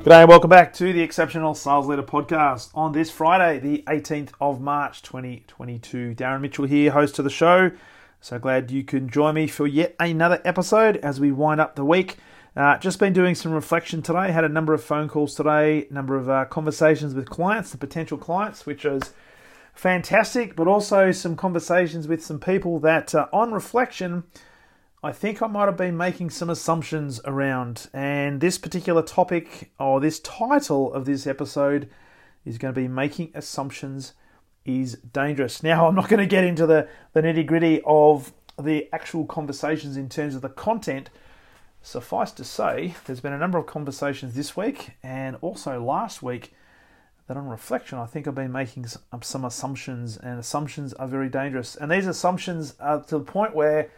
G'day and welcome back to the Exceptional Sales Leader Podcast on this Friday, the 18th of March 2022. Darren Mitchell here, host of the show. So glad you can join me for yet another episode as we wind up the week. Uh, just been doing some reflection today. Had a number of phone calls today, number of uh, conversations with clients, the potential clients, which is fantastic, but also some conversations with some people that, uh, on reflection, I think I might have been making some assumptions around. And this particular topic, or this title of this episode, is going to be Making Assumptions is Dangerous. Now, I'm not going to get into the, the nitty gritty of the actual conversations in terms of the content. Suffice to say, there's been a number of conversations this week and also last week that, on reflection, I think I've been making some assumptions, and assumptions are very dangerous. And these assumptions are to the point where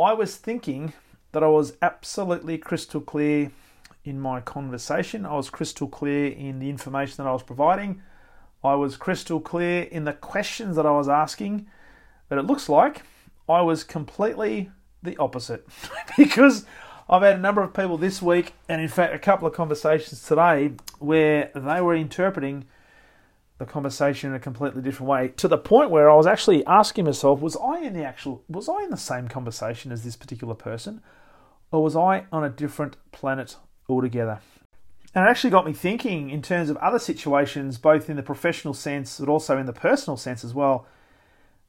I was thinking that I was absolutely crystal clear in my conversation. I was crystal clear in the information that I was providing. I was crystal clear in the questions that I was asking. But it looks like I was completely the opposite because I've had a number of people this week, and in fact, a couple of conversations today where they were interpreting the conversation in a completely different way to the point where I was actually asking myself, was I in the actual, was I in the same conversation as this particular person, or was I on a different planet altogether? And it actually got me thinking in terms of other situations, both in the professional sense, but also in the personal sense as well,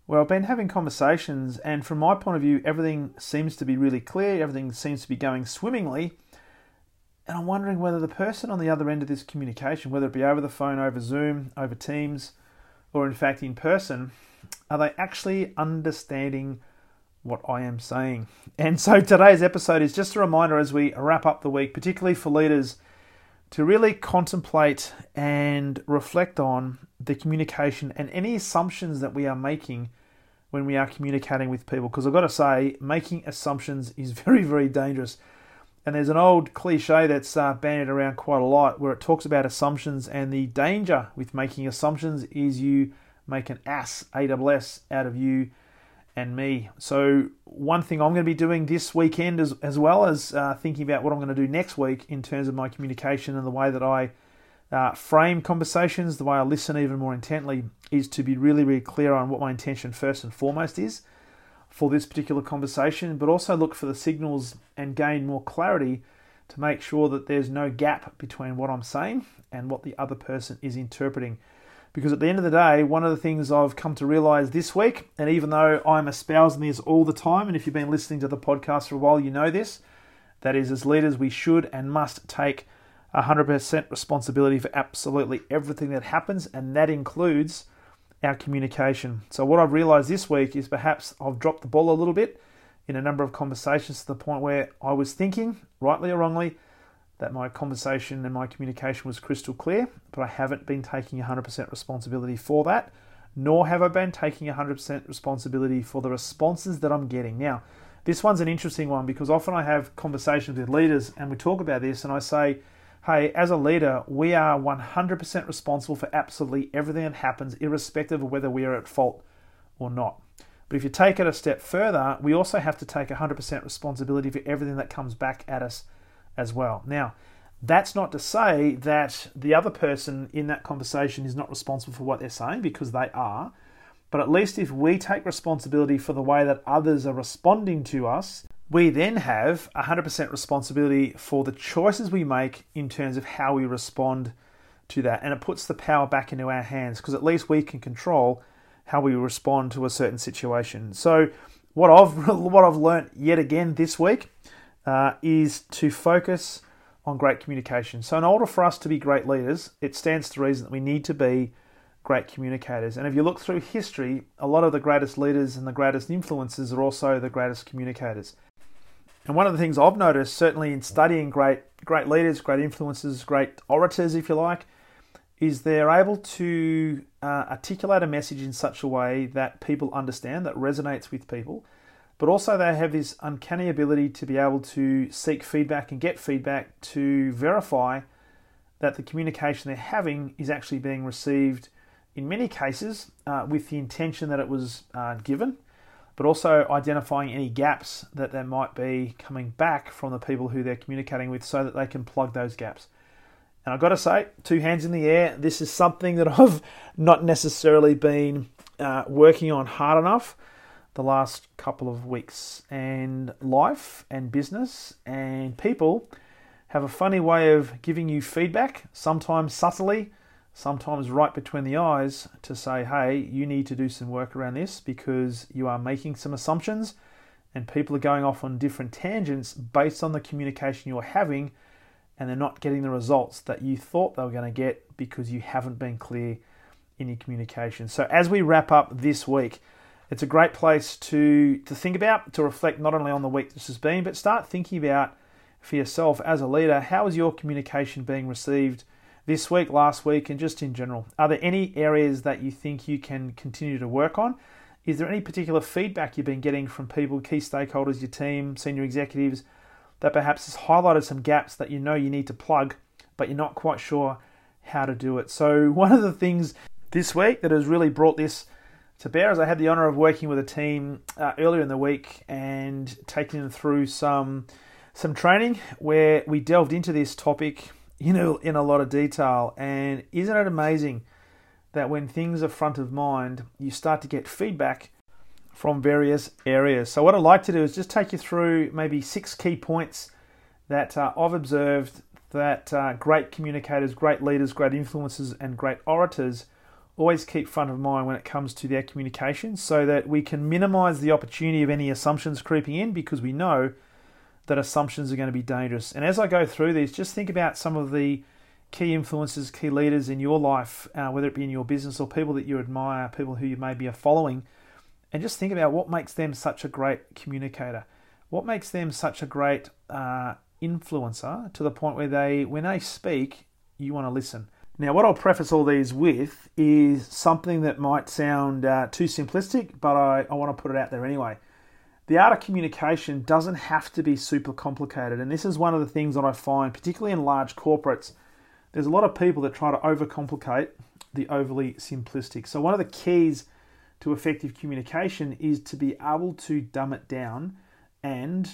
where I've been having conversations, and from my point of view, everything seems to be really clear, everything seems to be going swimmingly and I'm wondering whether the person on the other end of this communication, whether it be over the phone, over Zoom, over Teams, or in fact in person, are they actually understanding what I am saying? And so today's episode is just a reminder as we wrap up the week, particularly for leaders, to really contemplate and reflect on the communication and any assumptions that we are making when we are communicating with people. Because I've got to say, making assumptions is very, very dangerous. And there's an old cliche that's uh, bandied around quite a lot where it talks about assumptions, and the danger with making assumptions is you make an ass, AWS, out of you and me. So, one thing I'm going to be doing this weekend, as, as well as uh, thinking about what I'm going to do next week in terms of my communication and the way that I uh, frame conversations, the way I listen even more intently, is to be really, really clear on what my intention first and foremost is for this particular conversation, but also look for the signals and gain more clarity to make sure that there's no gap between what I'm saying and what the other person is interpreting. Because at the end of the day, one of the things I've come to realize this week, and even though I'm espousing this all the time, and if you've been listening to the podcast for a while, you know this, that is, as leaders, we should and must take 100% responsibility for absolutely everything that happens, and that includes our communication. So, what I've realized this week is perhaps I've dropped the ball a little bit in a number of conversations to the point where I was thinking, rightly or wrongly, that my conversation and my communication was crystal clear, but I haven't been taking 100% responsibility for that, nor have I been taking 100% responsibility for the responses that I'm getting. Now, this one's an interesting one because often I have conversations with leaders and we talk about this, and I say, hey, as a leader, we are 100% responsible for absolutely everything that happens, irrespective of whether we are at fault or not. But if you take it a step further, we also have to take 100% responsibility for everything that comes back at us as well. Now, that's not to say that the other person in that conversation is not responsible for what they're saying, because they are. But at least if we take responsibility for the way that others are responding to us, we then have 100% responsibility for the choices we make in terms of how we respond to that. And it puts the power back into our hands because at least we can control how we respond to a certain situation. So, what I've what I've learned yet again this week uh, is to focus on great communication. So, in order for us to be great leaders, it stands to reason that we need to be great communicators. And if you look through history, a lot of the greatest leaders and the greatest influencers are also the greatest communicators. And one of the things I've noticed, certainly in studying great great leaders, great influencers, great orators, if you like, is they're able to uh, articulate a message in such a way that people understand, that resonates with people, but also they have this uncanny ability to be able to seek feedback and get feedback to verify that the communication they're having is actually being received in many cases uh, with the intention that it was uh, given, but also identifying any gaps that there might be coming back from the people who they're communicating with so that they can plug those gaps. And I've got to say, two hands in the air, this is something that I've not necessarily been uh, working on hard enough the last couple of weeks. And life and business and people have a funny way of giving you feedback, sometimes subtly, sometimes right between the eyes, to say, hey, you need to do some work around this because you are making some assumptions and people are going off on different tangents based on the communication you're having and they're not getting the results that you thought they were going to get because you haven't been clear in your communication. So, as we wrap up this week, it's a great place to, to think about, to reflect not only on the week this has been, but start thinking about for yourself as a leader how is your communication being received this week, last week, and just in general? Are there any areas that you think you can continue to work on? Is there any particular feedback you've been getting from people, key stakeholders, your team, senior executives? that perhaps has highlighted some gaps that you know you need to plug, but you're not quite sure how to do it. So, one of the things this week that has really brought this to bear is I had the honor of working with a team uh, earlier in the week and taking them through some some training where we delved into this topic you know in a lot of detail and isn't it amazing that when things are front of mind you start to get feedback from various areas. So, what I'd like to do is just take you through maybe six key points that uh, I've observed that uh, great communicators, great leaders, great influencers, and great orators always keep front of mind when it comes to their communication so that we can minimize the opportunity of any assumptions creeping in because we know that assumptions are going to be dangerous. And as I go through these, just think about some of the key influences, key leaders in your life, uh, whether it be in your business or people that you admire, people who you maybe are following and just think about what makes them such a great communicator. What makes them such a great uh, influencer to the point where they, when they speak, you want to listen. Now, what I'll preface all these with is something that might sound uh, too simplistic, but I, I want to put it out there anyway. The art of communication doesn't have to be super complicated, and this is one of the things that I find, particularly in large corporates. There's a lot of people that try to overcomplicate the overly simplistic. So, one of the keys to effective communication is to be able to dumb it down and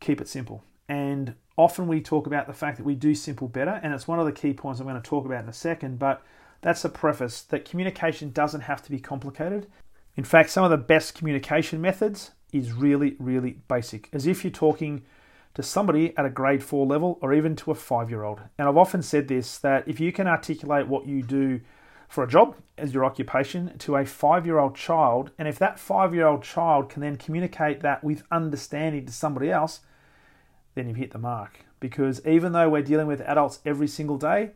keep it simple. And often we talk about the fact that we do simple better, and it's one of the key points I'm going to talk about in a second. But that's a preface that communication doesn't have to be complicated. In fact, some of the best communication methods is really, really basic, as if you're talking to somebody at a grade four level or even to a five year old. And I've often said this that if you can articulate what you do for a job as your occupation to a five year old child, and if that five year old child can then communicate that with understanding to somebody else, then you've hit the mark. Because even though we're dealing with adults every single day,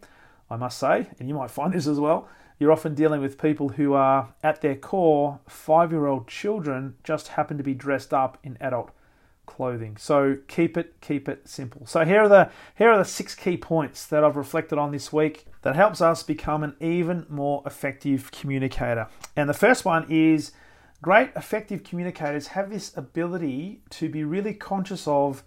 I must say, and you might find this as well, you're often dealing with people who are at their core five year old children, just happen to be dressed up in adult clothing. So keep it, keep it simple. So here are the here are the six key points that I've reflected on this week that helps us become an even more effective communicator. And the first one is great effective communicators have this ability to be really conscious of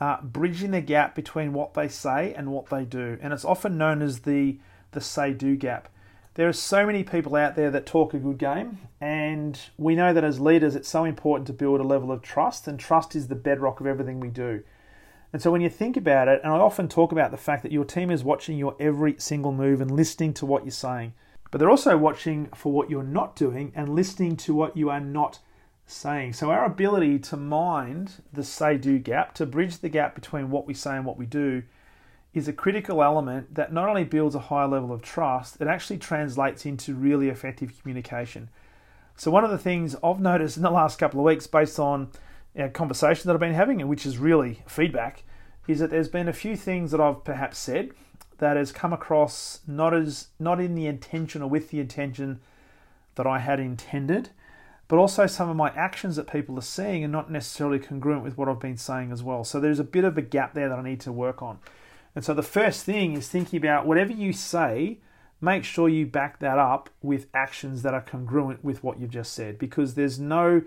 uh, bridging the gap between what they say and what they do. And it's often known as the the say do gap. There are so many people out there that talk a good game, and we know that as leaders, it's so important to build a level of trust, and trust is the bedrock of everything we do. And so when you think about it, and I often talk about the fact that your team is watching your every single move and listening to what you're saying, but they're also watching for what you're not doing and listening to what you are not saying. So our ability to mind the say do gap, to bridge the gap between what we say and what we do, is a critical element that not only builds a high level of trust, it actually translates into really effective communication. So, one of the things I've noticed in the last couple of weeks, based on you conversations that I've been having, and which is really feedback, is that there's been a few things that I've perhaps said that has come across not as not in the intention or with the intention that I had intended, but also some of my actions that people are seeing are not necessarily congruent with what I've been saying as well. So there's a bit of a gap there that I need to work on. And so the first thing is thinking about whatever you say, make sure you back that up with actions that are congruent with what you've just said because there's no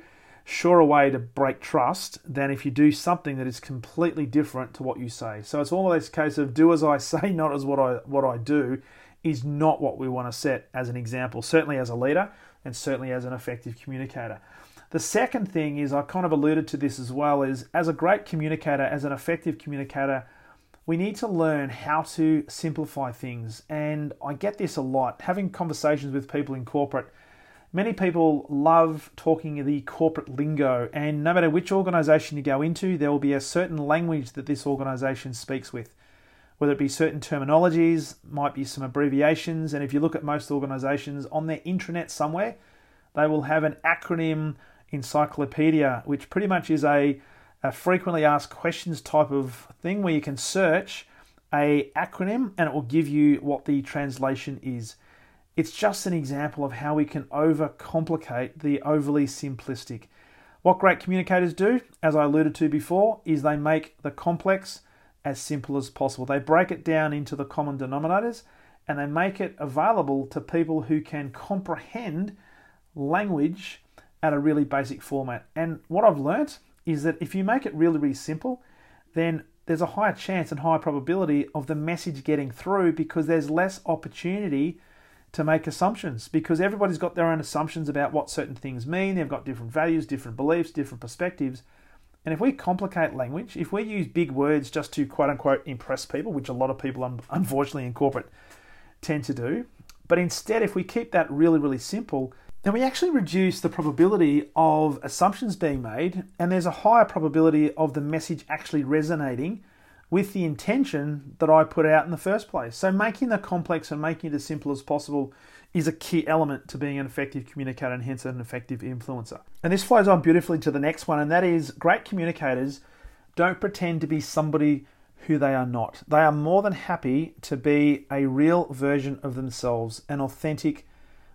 surer way to break trust than if you do something that is completely different to what you say. So it's almost a case of do as I say, not as what I what I do, is not what we want to set as an example, certainly as a leader and certainly as an effective communicator. The second thing is I kind of alluded to this as well is as a great communicator, as an effective communicator, we need to learn how to simplify things. And I get this a lot having conversations with people in corporate. Many people love talking the corporate lingo, and no matter which organization you go into, there will be a certain language that this organization speaks with. Whether it be certain terminologies, might be some abbreviations, and if you look at most organizations on their intranet somewhere, they will have an acronym encyclopedia, which pretty much is a a frequently asked questions type of thing where you can search a acronym and it will give you what the translation is. It's just an example of how we can overcomplicate the overly simplistic. What great communicators do, as I alluded to before, is they make the complex as simple as possible. They break it down into the common denominators and they make it available to people who can comprehend language at a really basic format. And what I've learnt is that if you make it really, really simple, then there's a higher chance and higher probability of the message getting through because there's less opportunity to make assumptions because everybody's got their own assumptions about what certain things mean. They've got different values, different beliefs, different perspectives. And if we complicate language, if we use big words just to quote unquote impress people, which a lot of people unfortunately in corporate tend to do, but instead, if we keep that really, really simple, then we actually reduce the probability of assumptions being made, and there's a higher probability of the message actually resonating with the intention that I put out in the first place. So, making the complex and making it as simple as possible is a key element to being an effective communicator and hence an effective influencer. And this flows on beautifully to the next one, and that is great communicators don't pretend to be somebody who they are not. They are more than happy to be a real version of themselves, an authentic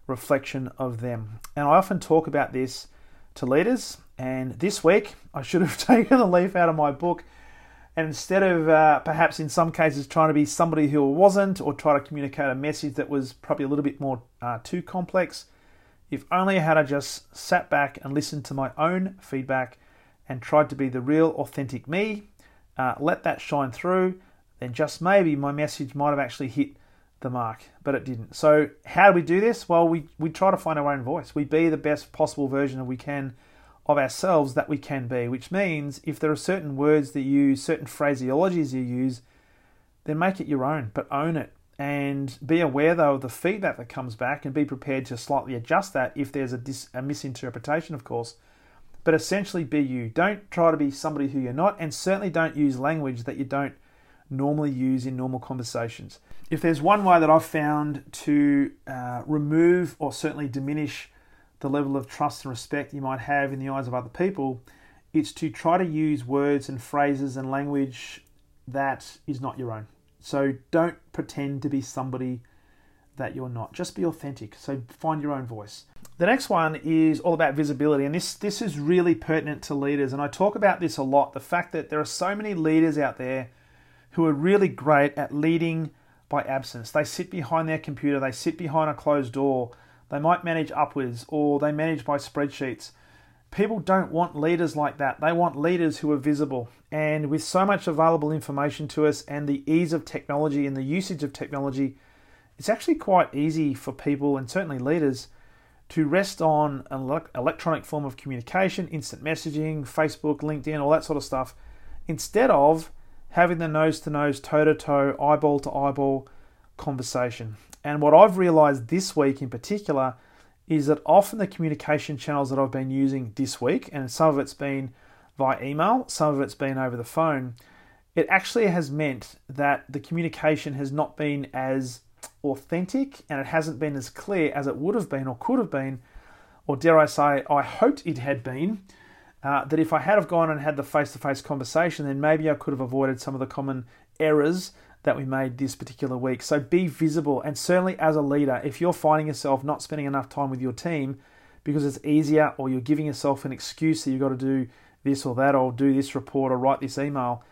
reflection of them. And I often talk about this to leaders. And this week, I should have taken a leaf out of my book. And instead of uh, perhaps in some cases trying to be somebody who wasn't or try to communicate a message that was probably a little bit more uh, too complex, if only I had just sat back and listened to my own feedback and tried to be the real authentic me, uh, let that shine through, then just maybe my message might have actually hit the mark, but it didn't. So how do we do this? Well, we, we try to find our own voice. We be the best possible version that we can of ourselves that we can be, which means if there are certain words that you use, certain phraseologies you use, then make it your own, but own it. And be aware though of the feedback that comes back and be prepared to slightly adjust that if there's a, dis- a misinterpretation, of course. But essentially be you. Don't try to be somebody who you're not, and certainly don't use language that you don't normally use in normal conversations. If there's one way that I've found to uh, remove or certainly diminish the level of trust and respect you might have in the eyes of other people, it's to try to use words and phrases and language that is not your own. So don't pretend to be somebody that you're not. Just be authentic. So find your own voice. The next one is all about visibility, and this this is really pertinent to leaders. And I talk about this a lot. The fact that there are so many leaders out there who are really great at leading by absence. They sit behind their computer, they sit behind a closed door, they might manage upwards, or they manage by spreadsheets. People don't want leaders like that. They want leaders who are visible. And with so much available information to us and the ease of technology and the usage of technology, it's actually quite easy for people and certainly leaders to rest on an electronic form of communication, instant messaging, Facebook, LinkedIn, all that sort of stuff, instead of having the nose to nose, toe to toe, eyeball to eyeball conversation. And what I've realized this week in particular is that often the communication channels that I've been using this week, and some of it's been via email, some of it's been over the phone, it actually has meant that the communication has not been as authentic and it hasn't been as clear as it would have been or could have been, or dare I say, I hoped it had been uh, that if I had have gone and had the face-to-face conversation, then maybe I could have avoided some of the common errors that we made this particular week. So be visible, and certainly as a leader, if you're finding yourself not spending enough time with your team because it's easier, or you're giving yourself an excuse that you've got to do this or that, or do this report or write this email,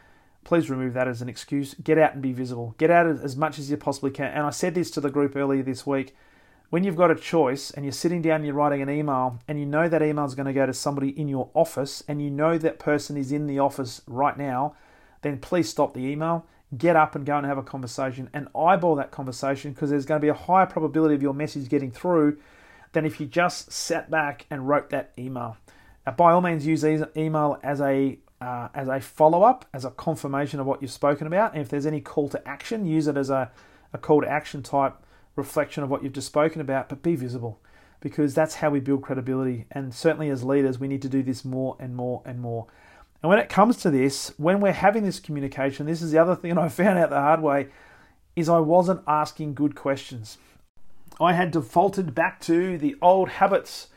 please remove that as an excuse. Get out and be visible. Get out as much as you possibly can. And I said this to the group earlier this week. When you've got a choice and you're sitting down and you're writing an email and you know that email is going to go to somebody in your office and you know that person is in the office right now, then please stop the email. Get up and go and have a conversation and eyeball that conversation because there's going to be a higher probability of your message getting through than if you just sat back and wrote that email. Now, by all means, use email as a uh, as a follow up, as a confirmation of what you've spoken about. And if there's any call to action, use it as a, a call to action type reflection of what you've just spoken about, but be visible because that's how we build credibility. And certainly as leaders, we need to do this more and more and more. And when it comes to this, when we're having this communication, this is the other thing I found out the hard way is I wasn't asking good questions. I had defaulted back to the old habits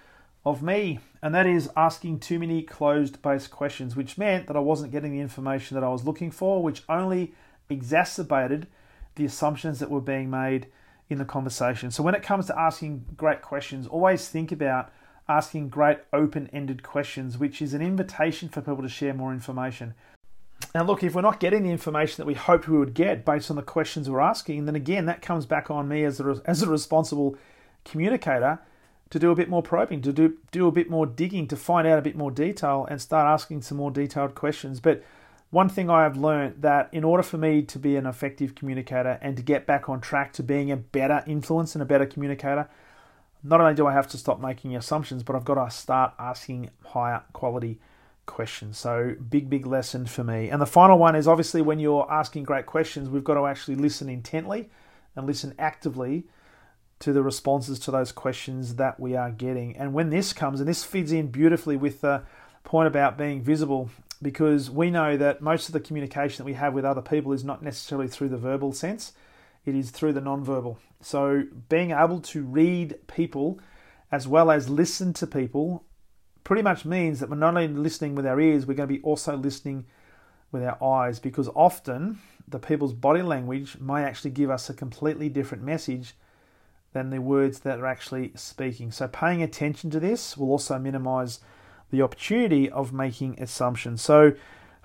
of me, and that is asking too many closed based questions, which meant that I wasn't getting the information that I was looking for, which only exacerbated the assumptions that were being made in the conversation. So when it comes to asking great questions, always think about asking great open ended questions, which is an invitation for people to share more information. Now, look, if we're not getting the information that we hoped we would get based on the questions we're asking, then again, that comes back on me as a, as a responsible communicator to do a bit more probing, to do, do a bit more digging, to find out a bit more detail and start asking some more detailed questions. But one thing I have learned that in order for me to be an effective communicator and to get back on track to being a better influence and a better communicator, not only do I have to stop making assumptions, but I've got to start asking higher quality questions. So, big, big lesson for me. And the final one is obviously when you're asking great questions, we've got to actually listen intently and listen actively to the responses to those questions that we are getting. And when this comes, and this feeds in beautifully with the point about being visible because we know that most of the communication that we have with other people is not necessarily through the verbal sense, it is through the non-verbal. So being able to read people as well as listen to people pretty much means that we're not only listening with our ears, we're going to be also listening with our eyes because often the people's body language may actually give us a completely different message than the words that are actually speaking. So paying attention to this will also minimize the opportunity of making assumptions. So,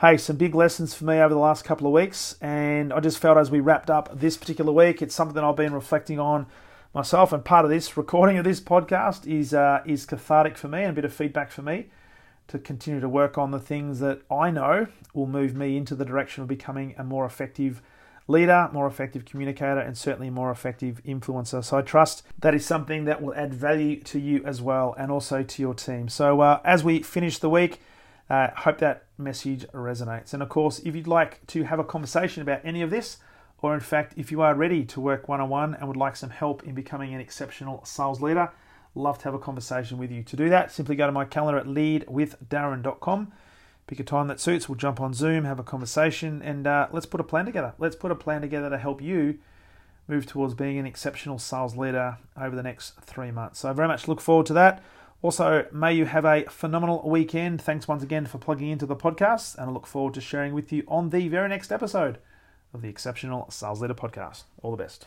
hey, some big lessons for me over the last couple of weeks, and I just felt as we wrapped up this particular week, it's something that I've been reflecting on myself. And part of this recording of this podcast is uh, is cathartic for me and a bit of feedback for me to continue to work on the things that I know will move me into the direction of becoming a more effective leader, more effective communicator, and certainly more effective influencer. So I trust that is something that will add value to you as well and also to your team. So uh, as we finish the week, uh, hope that message resonates. And of course, if you'd like to have a conversation about any of this, or in fact, if you are ready to work one on one and would like some help in becoming an exceptional sales leader, love to have a conversation with you. To do that, simply go to my calendar at leadwithdarren.com pick a time that suits. We'll jump on Zoom, have a conversation, and uh, let's put a plan together. Let's put a plan together to help you move towards being an exceptional sales leader over the next three months. So, I very much look forward to that. Also, may you have a phenomenal weekend. Thanks once again for plugging into the podcast, and I look forward to sharing with you on the very next episode of the Exceptional Sales Leader Podcast. All the best.